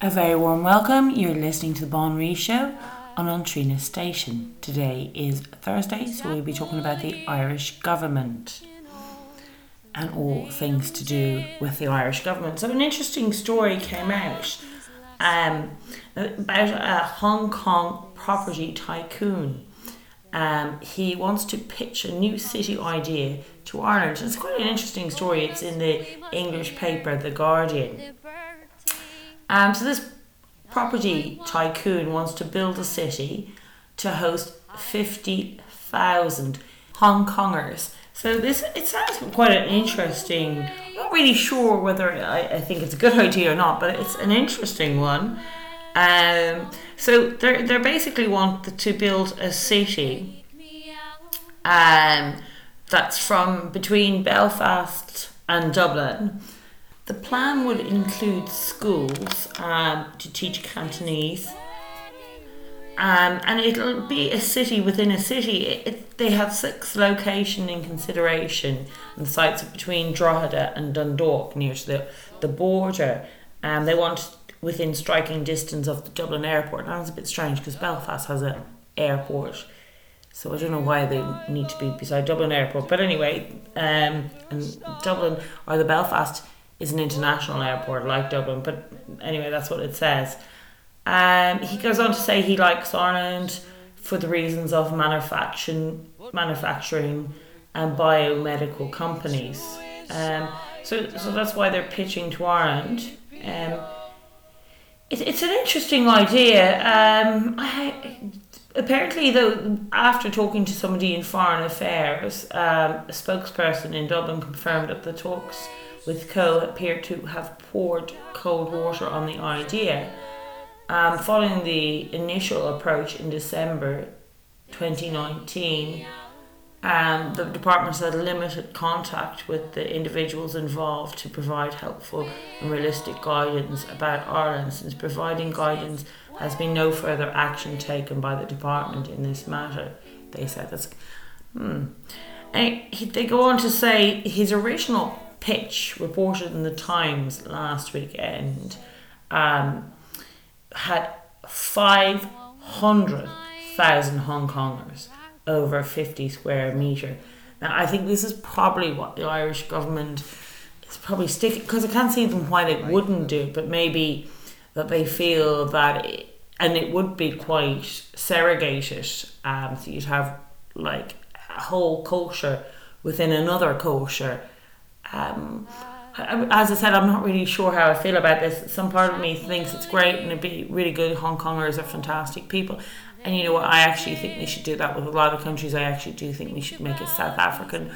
A very warm welcome. You're listening to the Bon Ree Show on Untrina Station. Today is Thursday, so we'll be talking about the Irish government and all things to do with the Irish government. So, an interesting story came out um, about a Hong Kong property tycoon. Um, he wants to pitch a new city idea to Ireland. It's quite an interesting story. It's in the English paper, The Guardian. Um, so this property tycoon wants to build a city to host 50,000 Hong Kongers. So this it sounds quite an interesting. I'm not really sure whether I, I think it's a good idea or not, but it's an interesting one. Um, so they they basically want to build a city um, that's from between Belfast and Dublin the plan would include schools um, to teach Cantonese. Um, and it'll be a city within a city. It, it, they have six location in consideration, and the sites are between Drogheda and Dundalk, near to the, the border. Um, they want within striking distance of the Dublin airport. Now a bit strange because Belfast has an airport, so I don't know why they need to be beside Dublin airport. But anyway, um, and Dublin or the Belfast is an international airport like Dublin, but anyway, that's what it says. Um, he goes on to say he likes Ireland for the reasons of manufacturing, manufacturing and biomedical companies. Um, so, so that's why they're pitching to Ireland. Um, it, it's an interesting idea. Um, I, apparently, though, after talking to somebody in Foreign Affairs, um, a spokesperson in Dublin confirmed that the talks with Co appear to have poured cold water on the idea. Um, following the initial approach in December 2019, um, the department had limited contact with the individuals involved to provide helpful and realistic guidance about Ireland. Since providing guidance has been no further action taken by the department in this matter, they said that's. Hmm. And they go on to say his original pitch reported in the Times last weekend um, had 500,000 Hong Kongers over 50 square metre. Now, I think this is probably what the Irish government is probably sticking, because I can't see them why they wouldn't do it, but maybe that they feel that, it, and it would be quite segregated, um, so you'd have like a whole culture within another culture um, as I said, I'm not really sure how I feel about this. Some part of me thinks it's great and it'd be really good. Hong Kongers are fantastic people. And you know what? I actually think we should do that with a lot of countries. I actually do think we should make a South African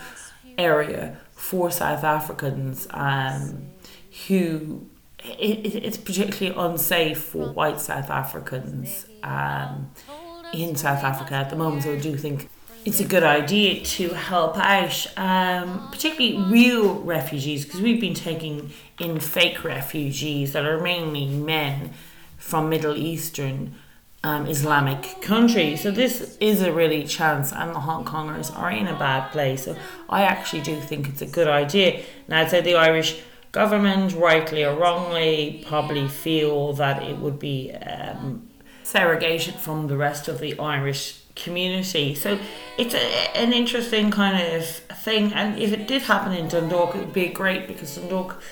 area for South Africans um, who it, it, it's particularly unsafe for white South Africans um, in South Africa at the moment. So I do think it's a good idea to help out, um, particularly real refugees, because we've been taking in fake refugees that are mainly men from Middle Eastern um, Islamic countries. So this is a really chance, and the Hong Kongers are in a bad place. So I actually do think it's a good idea. Now I'd say the Irish government, rightly or wrongly, probably feel that it would be um, segregated from the rest of the Irish community. So it's a, an interesting kind of thing. And if it did happen in Dundalk, it would be great because Dundalk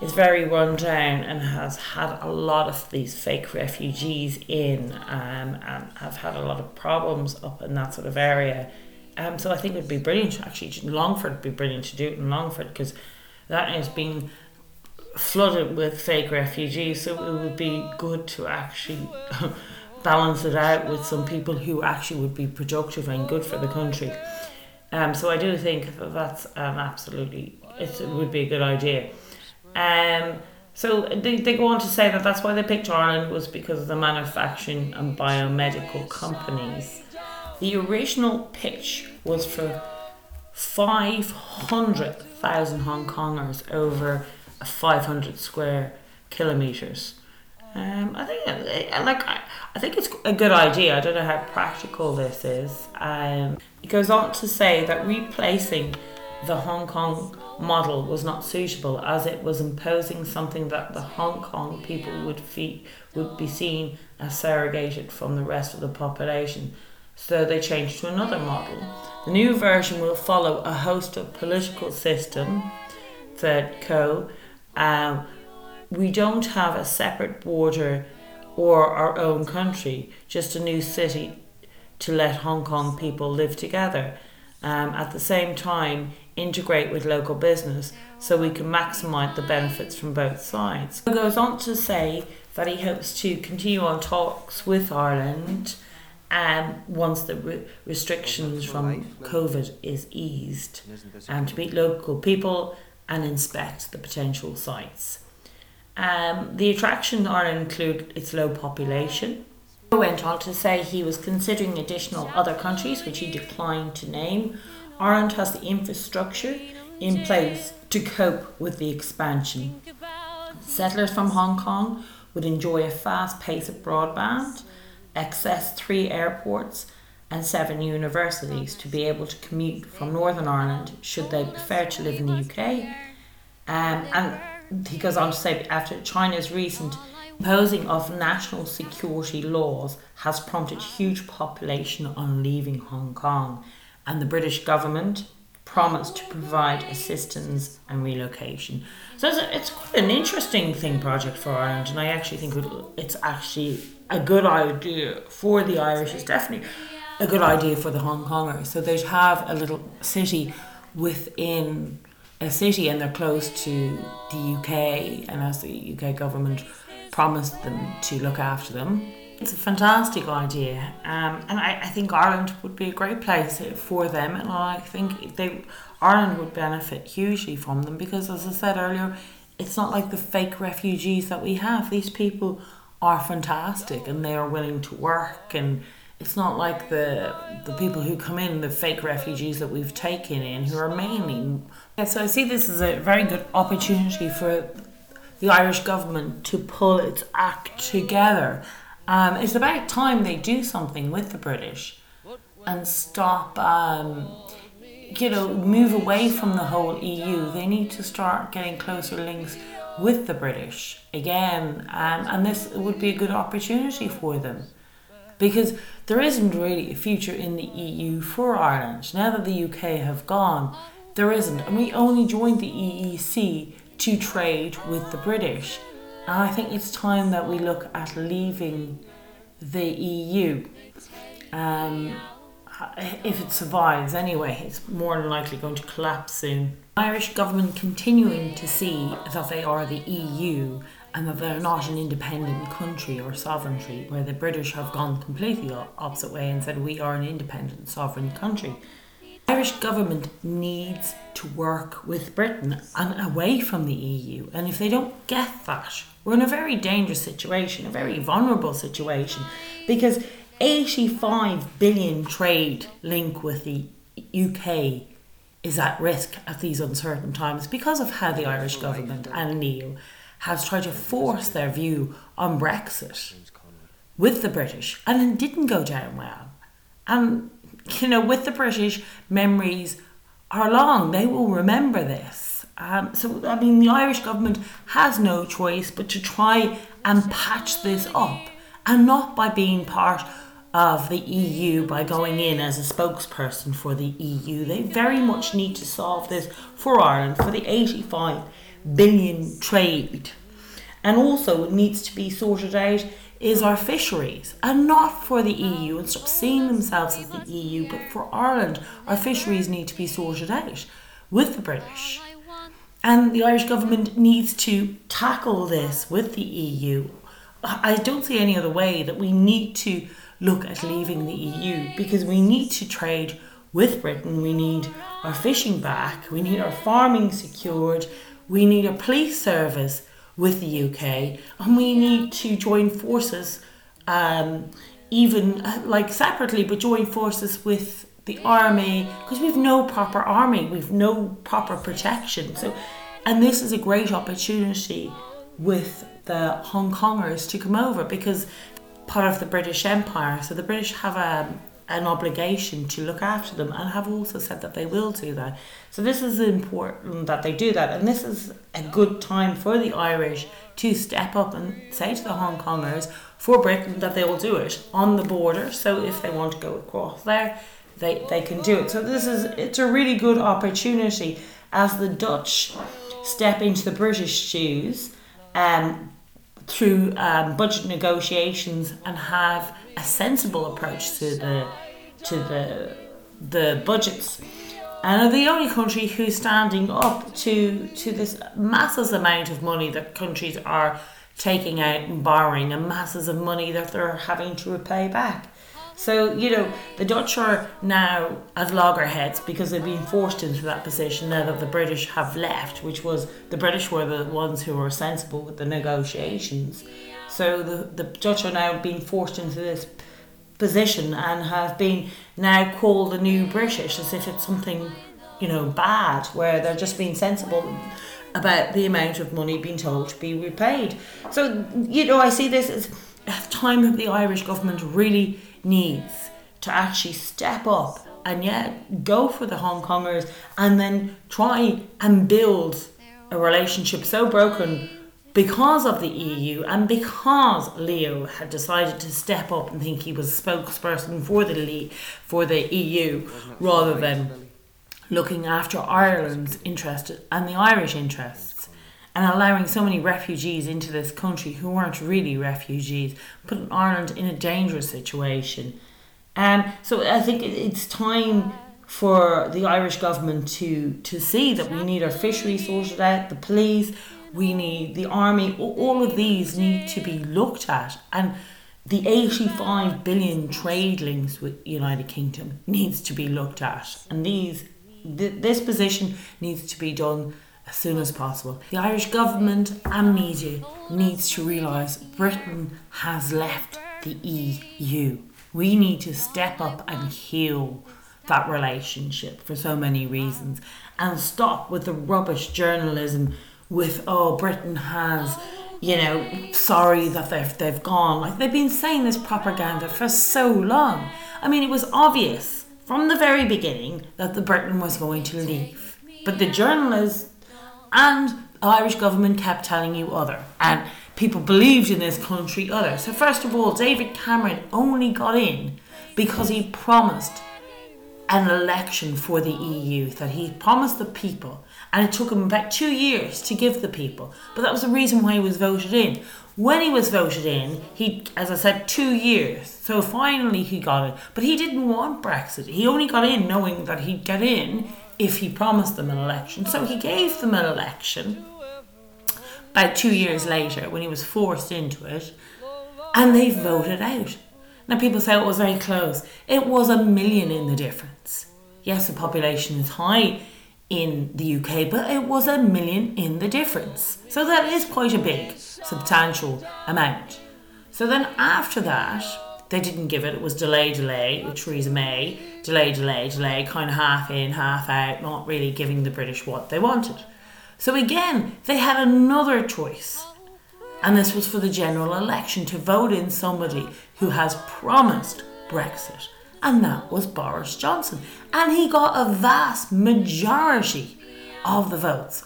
is very run down and has had a lot of these fake refugees in um, and have had a lot of problems up in that sort of area. Um, so I think it would be brilliant. Actually, Longford would be brilliant to do it in Longford because that has been flooded with fake refugees. So it would be good to actually balance it out with some people who actually would be productive and good for the country. Um, so I do think that that's um, absolutely it would be a good idea. Um, so they, they go on to say that that's why they picked Ireland was because of the manufacturing and biomedical companies. The original pitch was for 500,000 Hong Kongers over 500 square kilometres. Um, I think uh, like I, I think it's a good idea. I don't know how practical this is. Um, it goes on to say that replacing the Hong Kong model was not suitable as it was imposing something that the Hong Kong people would would be seen as segregated from the rest of the population. So they changed to another model. The new version will follow a host of political system, said Co. Um, we don't have a separate border or our own country, just a new city to let Hong Kong people live together. Um, at the same time, integrate with local business so we can maximise the benefits from both sides. He goes on to say that he hopes to continue on talks with Ireland um, once the re- restrictions from COVID is eased and to meet local people and inspect the potential sites. Um, the attractions are include its low population. He went on to say he was considering additional other countries, which he declined to name. Ireland has the infrastructure in place to cope with the expansion. Settlers from Hong Kong would enjoy a fast pace of broadband, access three airports, and seven universities to be able to commute from Northern Ireland should they prefer to live in the UK. Um, and he goes on to say after China's recent imposing of national security laws has prompted huge population on leaving Hong Kong and the British government promised to provide assistance and relocation. So it's, a, it's quite an interesting thing project for Ireland, and I actually think it's actually a good idea for the Irish. It's definitely a good idea for the Hong Kongers. So they'd have a little city within a city, and they're close to the UK, and as the UK government promised them to look after them it's a fantastic idea, um, and I, I think Ireland would be a great place for them, and I think they Ireland would benefit hugely from them because, as I said earlier, it's not like the fake refugees that we have. These people are fantastic, and they are willing to work, and it's not like the the people who come in, the fake refugees that we've taken in, who are mainly. Yeah, so I see this as a very good opportunity for the Irish government to pull its act together um, it's about time they do something with the British and stop, um, you know, move away from the whole EU. They need to start getting closer links with the British again, um, and this would be a good opportunity for them because there isn't really a future in the EU for Ireland. Now that the UK have gone, there isn't, and we only joined the EEC to trade with the British. And I think it's time that we look at leaving the EU. Um, if it survives anyway, it's more than likely going to collapse soon. Irish government continuing to see that they are the EU and that they're not an independent country or sovereignty, where the British have gone completely the opposite way and said we are an independent sovereign country. Irish government needs to work with Britain and away from the EU. And if they don't get that, we're in a very dangerous situation, a very vulnerable situation, because 85 billion trade link with the UK is at risk at these uncertain times because of how the Irish government and Neil has tried to force their view on Brexit with the British and it didn't go down well. And you know, with the British, memories are long. They will remember this. Um, so, I mean, the Irish government has no choice but to try and patch this up, and not by being part of the EU by going in as a spokesperson for the EU. They very much need to solve this for Ireland for the 85 billion trade. And also, it needs to be sorted out is our fisheries and not for the EU and stop seeing themselves as the EU, but for Ireland, our fisheries need to be sorted out with the British. And the Irish government needs to tackle this with the EU. I don't see any other way that we need to look at leaving the EU because we need to trade with Britain. We need our fishing back, we need our farming secured, we need a police service with the UK, and we need to join forces, um, even uh, like separately, but join forces with the army because we've no proper army, we've no proper protection. So, and this is a great opportunity with the Hong Kongers to come over because part of the British Empire. So the British have a an obligation to look after them and have also said that they will do that. So this is important that they do that and this is a good time for the Irish to step up and say to the Hong Kongers for Britain that they will do it on the border. So if they want to go across there, they, they can do it. So this is it's a really good opportunity as the Dutch step into the British shoes um, through um, budget negotiations and have a sensible approach to the to the the budgets and are the only country who's standing up to to this massive amount of money that countries are taking out and borrowing and masses of money that they're having to repay back. So, you know, the Dutch are now at loggerheads because they've been forced into that position now that the British have left, which was the British were the ones who were sensible with the negotiations. So the, the Dutch are now being forced into this position and have been now called the new British as if it's something, you know, bad, where they're just being sensible about the amount of money being told to be repaid. So, you know, I see this as a time that the Irish government really needs to actually step up and yet go for the Hong Kongers and then try and build a relationship so broken because of the EU and because Leo had decided to step up and think he was a spokesperson for the for the EU rather than looking after Ireland's interests and the Irish interests and allowing so many refugees into this country who weren't really refugees, putting Ireland in a dangerous situation. Um, so I think it's time for the Irish government to to see that we need our fisheries sorted out, the police, we need the army, all of these need to be looked at and the 85 billion trade links with United Kingdom needs to be looked at and these th- this position needs to be done as soon as possible. The Irish government and media needs to realise Britain has left the EU. We need to step up and heal that relationship for so many reasons and stop with the rubbish journalism with oh Britain has you know sorry that they've they've gone. Like they've been saying this propaganda for so long. I mean it was obvious from the very beginning that the Britain was going to leave. But the journalists and the Irish government kept telling you other and people believed in this country other. So first of all David Cameron only got in because he promised an election for the EU that he promised the people and it took him about two years to give the people. But that was the reason why he was voted in. When he was voted in, he, as I said, two years. So finally he got it. But he didn't want Brexit. He only got in knowing that he'd get in if he promised them an election. So he gave them an election about two years later when he was forced into it, and they voted out. Now people say it was very close. It was a million in the difference. Yes, the population is high in the UK, but it was a million in the difference. So that is quite a big, substantial amount. So then after that, they didn't give it. It was delay, delay with Theresa May. Delay, delay, delay, kind of half in, half out, not really giving the British what they wanted. So again, they had another choice. And this was for the general election to vote in somebody who has promised Brexit and that was Boris Johnson. And he got a vast majority of the votes.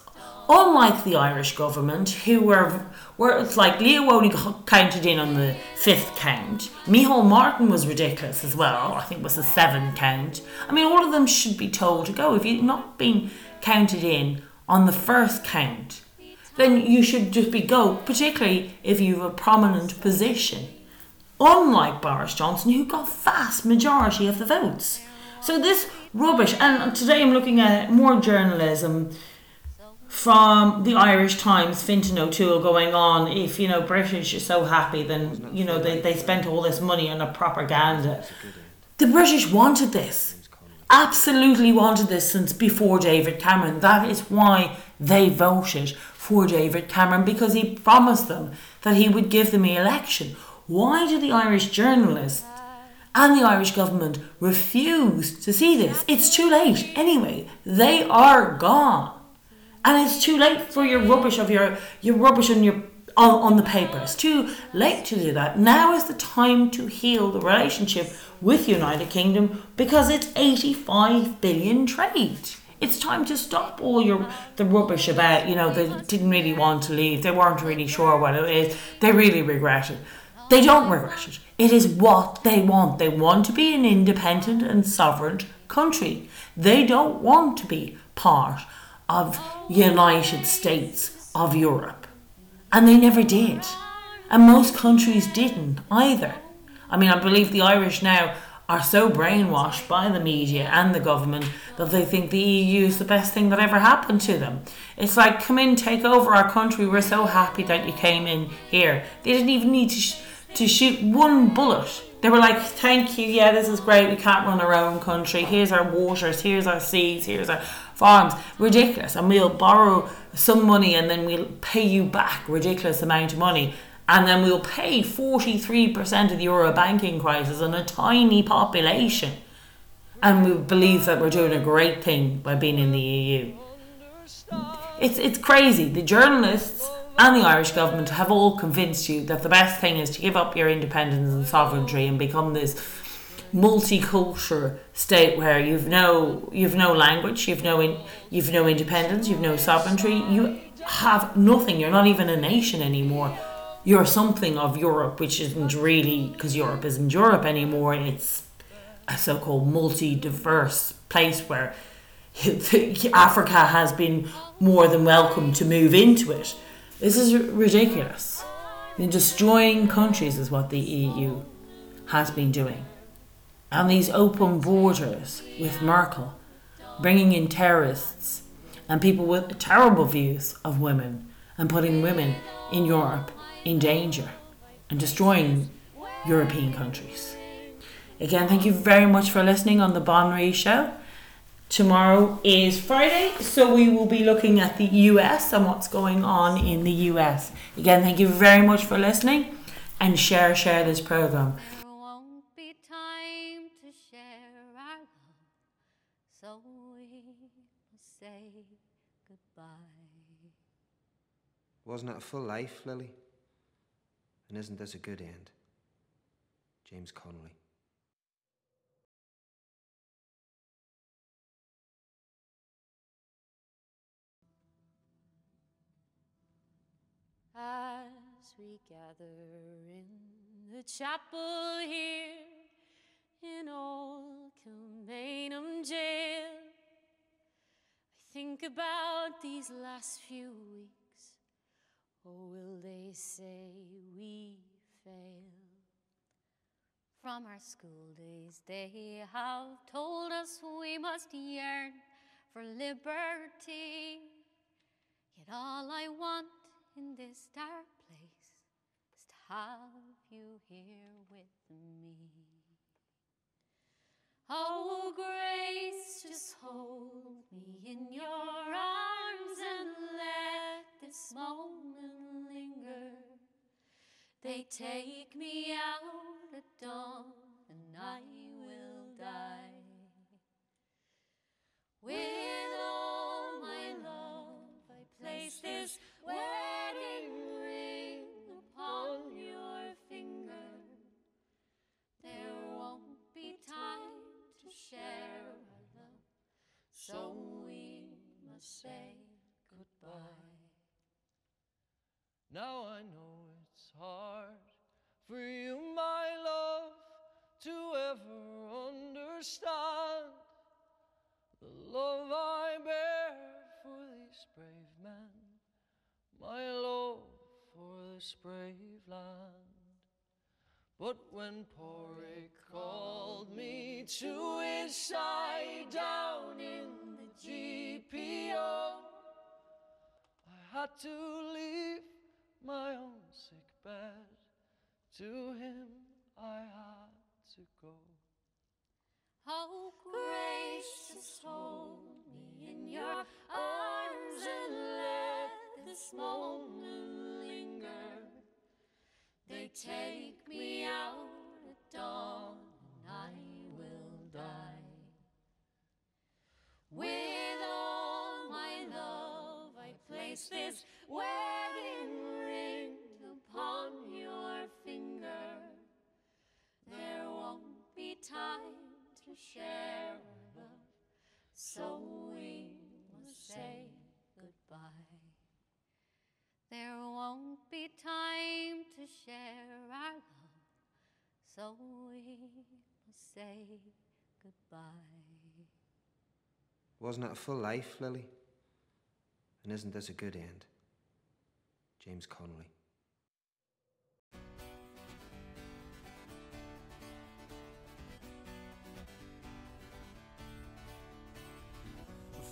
Unlike the Irish government, who were, were it's like Leo only counted in on the fifth count. Micheál Martin was ridiculous as well. I think it was the seventh count. I mean, all of them should be told to go. If you've not been counted in on the first count, then you should just be go, particularly if you have a prominent position unlike Boris Johnson, who got vast majority of the votes. So this rubbish, and today I'm looking at more journalism from the Irish Times, Fintan O'Toole going on, if, you know, British are so happy, then, you know, they, they spent all this money on a propaganda. The British wanted this. Absolutely wanted this since before David Cameron. That is why they voted for David Cameron because he promised them that he would give them the election. Why do the Irish journalists and the Irish government refuse to see this? It's too late. Anyway, they are gone. And it's too late for your rubbish of your your rubbish and your on, on the paper. It's too late to do that. Now is the time to heal the relationship with United Kingdom because it's 85 billion trade. It's time to stop all your the rubbish about you know they didn't really want to leave. They weren't really sure what it is. They really regret it. They don't regret it. It is what they want. They want to be an independent and sovereign country. They don't want to be part of United States of Europe. And they never did. And most countries didn't either. I mean, I believe the Irish now are so brainwashed by the media and the government that they think the EU is the best thing that ever happened to them. It's like, come in, take over our country. We're so happy that you came in here. They didn't even need to, sh- to shoot one bullet. They were like, thank you, yeah, this is great. We can't run our own country. Here's our waters, here's our seas, here's our farms. Ridiculous. And we'll borrow some money and then we'll pay you back ridiculous amount of money and then we'll pay 43% of the euro banking crisis on a tiny population. And we believe that we're doing a great thing by being in the EU. It's, it's crazy. The journalists and the Irish government have all convinced you that the best thing is to give up your independence and sovereignty and become this multicultural state where you've no you've no language, you've no in, you've no independence, you've no sovereignty, you have nothing. You're not even a nation anymore you're something of Europe, which isn't really because Europe isn't Europe anymore. It's a so-called multi-diverse place where Africa has been more than welcome to move into it. This is ridiculous. Destroying countries is what the EU has been doing. And these open borders with Merkel, bringing in terrorists and people with terrible views of women and putting women in Europe in danger and destroying European countries. Again, thank you very much for listening on the Bonry Show. Tomorrow is Friday, so we will be looking at the US and what's going on in the US. Again, thank you very much for listening and share share this program. So we say goodbye. Wasn't it a full life, Lily? And isn't this a good end? James Connolly. As we gather in the chapel here in old Kilmainham jail, I think about these last few weeks or will they say we failed? From our school days, they have told us we must yearn for liberty. Yet all I want in this dark place have you here with me. Oh, grace, just hold me in your arms and let this moment linger. They take me out at dawn and I will die. With all my love, I place this wedding ring upon your finger. There won't be time to share our love, so we must say goodbye. Now I know it's hard for you, my love, to ever understand the love I bear for these brave men, my love for this brave land. But when Pádraig called me to his side down in the GPO, I had to leave my own sick bed. To him I had to go. Oh, gracious, hold me in your arms and let this moment linger. They take me out at dawn, and I will die. With all my love, I place this wedding ring upon your finger. There won't be time to share our love, so won't be time to share our love, so we must say goodbye. Wasn't it a full life, Lily? And isn't this a good end? James Connolly.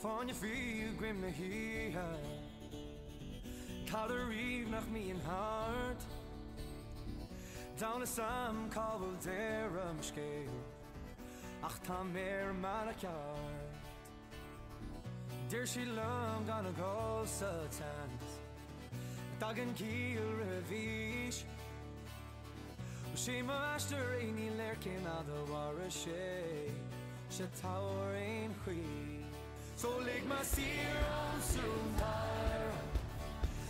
Fan je vier grim Kal rief nach in hart. Down a sam kabel der am scale Ach tá mé mar a ceart Dir si lem gan a go sa tent. Dagan kiel a vís sé ma eister aí lecin a do war a sé se tower ein chuí So lig ma sir an sotar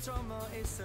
Súla troma is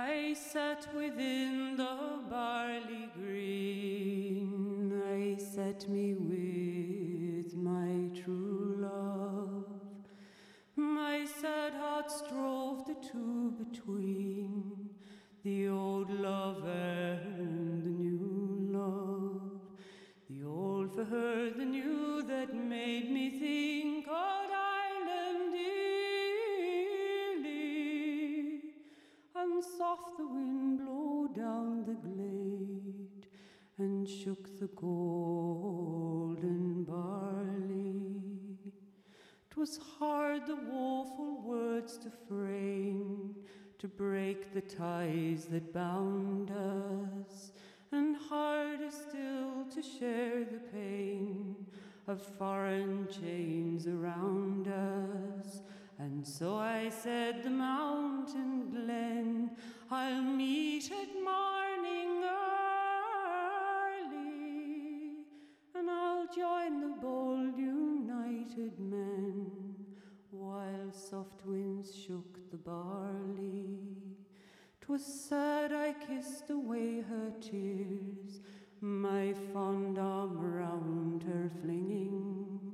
I sat within the barley green, I set me with my true love. My sad heart strove the two between the old love and the new love, the old for her, the new that made me think of Soft the wind blew down the glade and shook the golden barley. 'Twas hard the woeful words to frame, to break the ties that bound us, and harder still to share the pain of foreign chains around us. And so I said, The mountain glen I'll meet at morning early, and I'll join the bold united men while soft winds shook the barley. 'Twas sad I kissed away her tears, my fond arm round her flinging,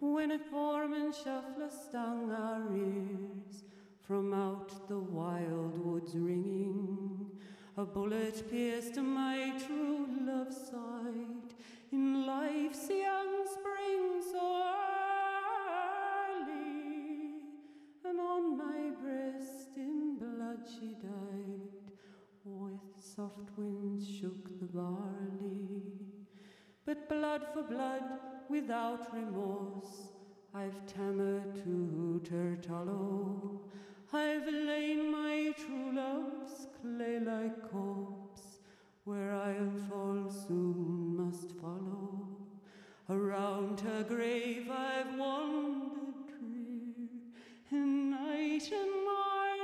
when a foreman shuffler stung our ears from out the wild woods ringing. A bullet pierced my true love's side in life's young spring so oh, early, and on my breast in blood she died. With soft winds shook the barley, but blood for blood without remorse. I've tammered to Turtallow. I've lain my true love's clay like corpse, where I'll fall soon must follow. Around her grave I've wandered drear, in night and morning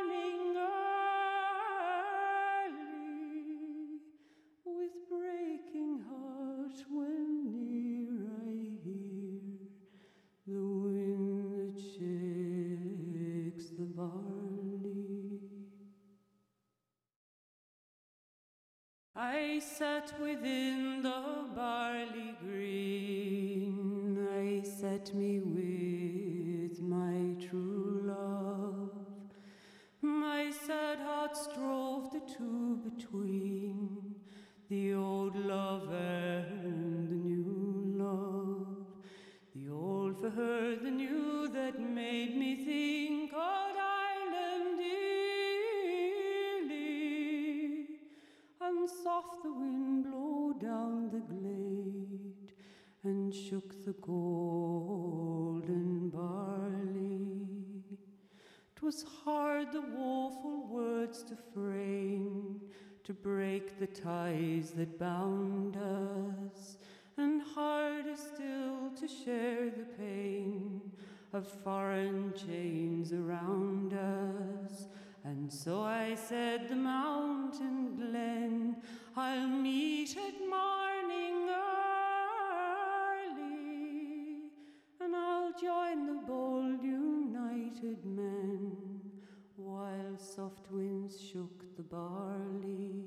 sat within the barley green, I set me with my true love. My sad heart strove the two between the old love and the new love. The old for her, the new shook the golden barley. 'Twas hard the woeful words to frame, to break the ties that bound us, and harder still to share the pain of foreign chains around us. And so I said, The mountain glen I'll meet at morning barley.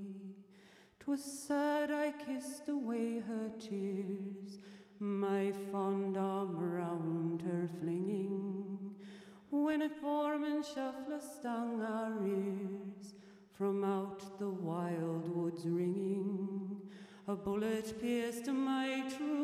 'Twas sad I kissed away her tears, my fond arm round her flinging, when a foreman shuffler stung our ears from out the wild woods ringing. A bullet pierced my true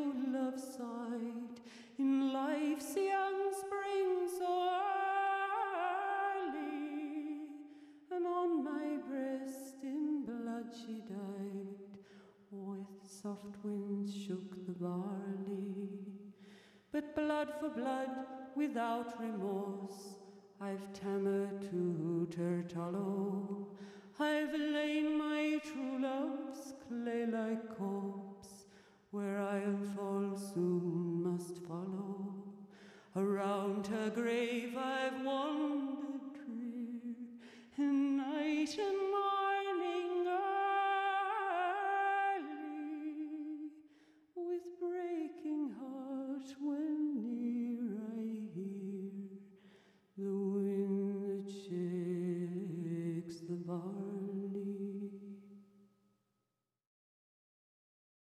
barley. But blood for blood, without remorse, I've tampered to Tertalo. I've lain my true love's clay like corpse, where I'll fall soon must follow. Around her grave I've wandered drear, in night and morning.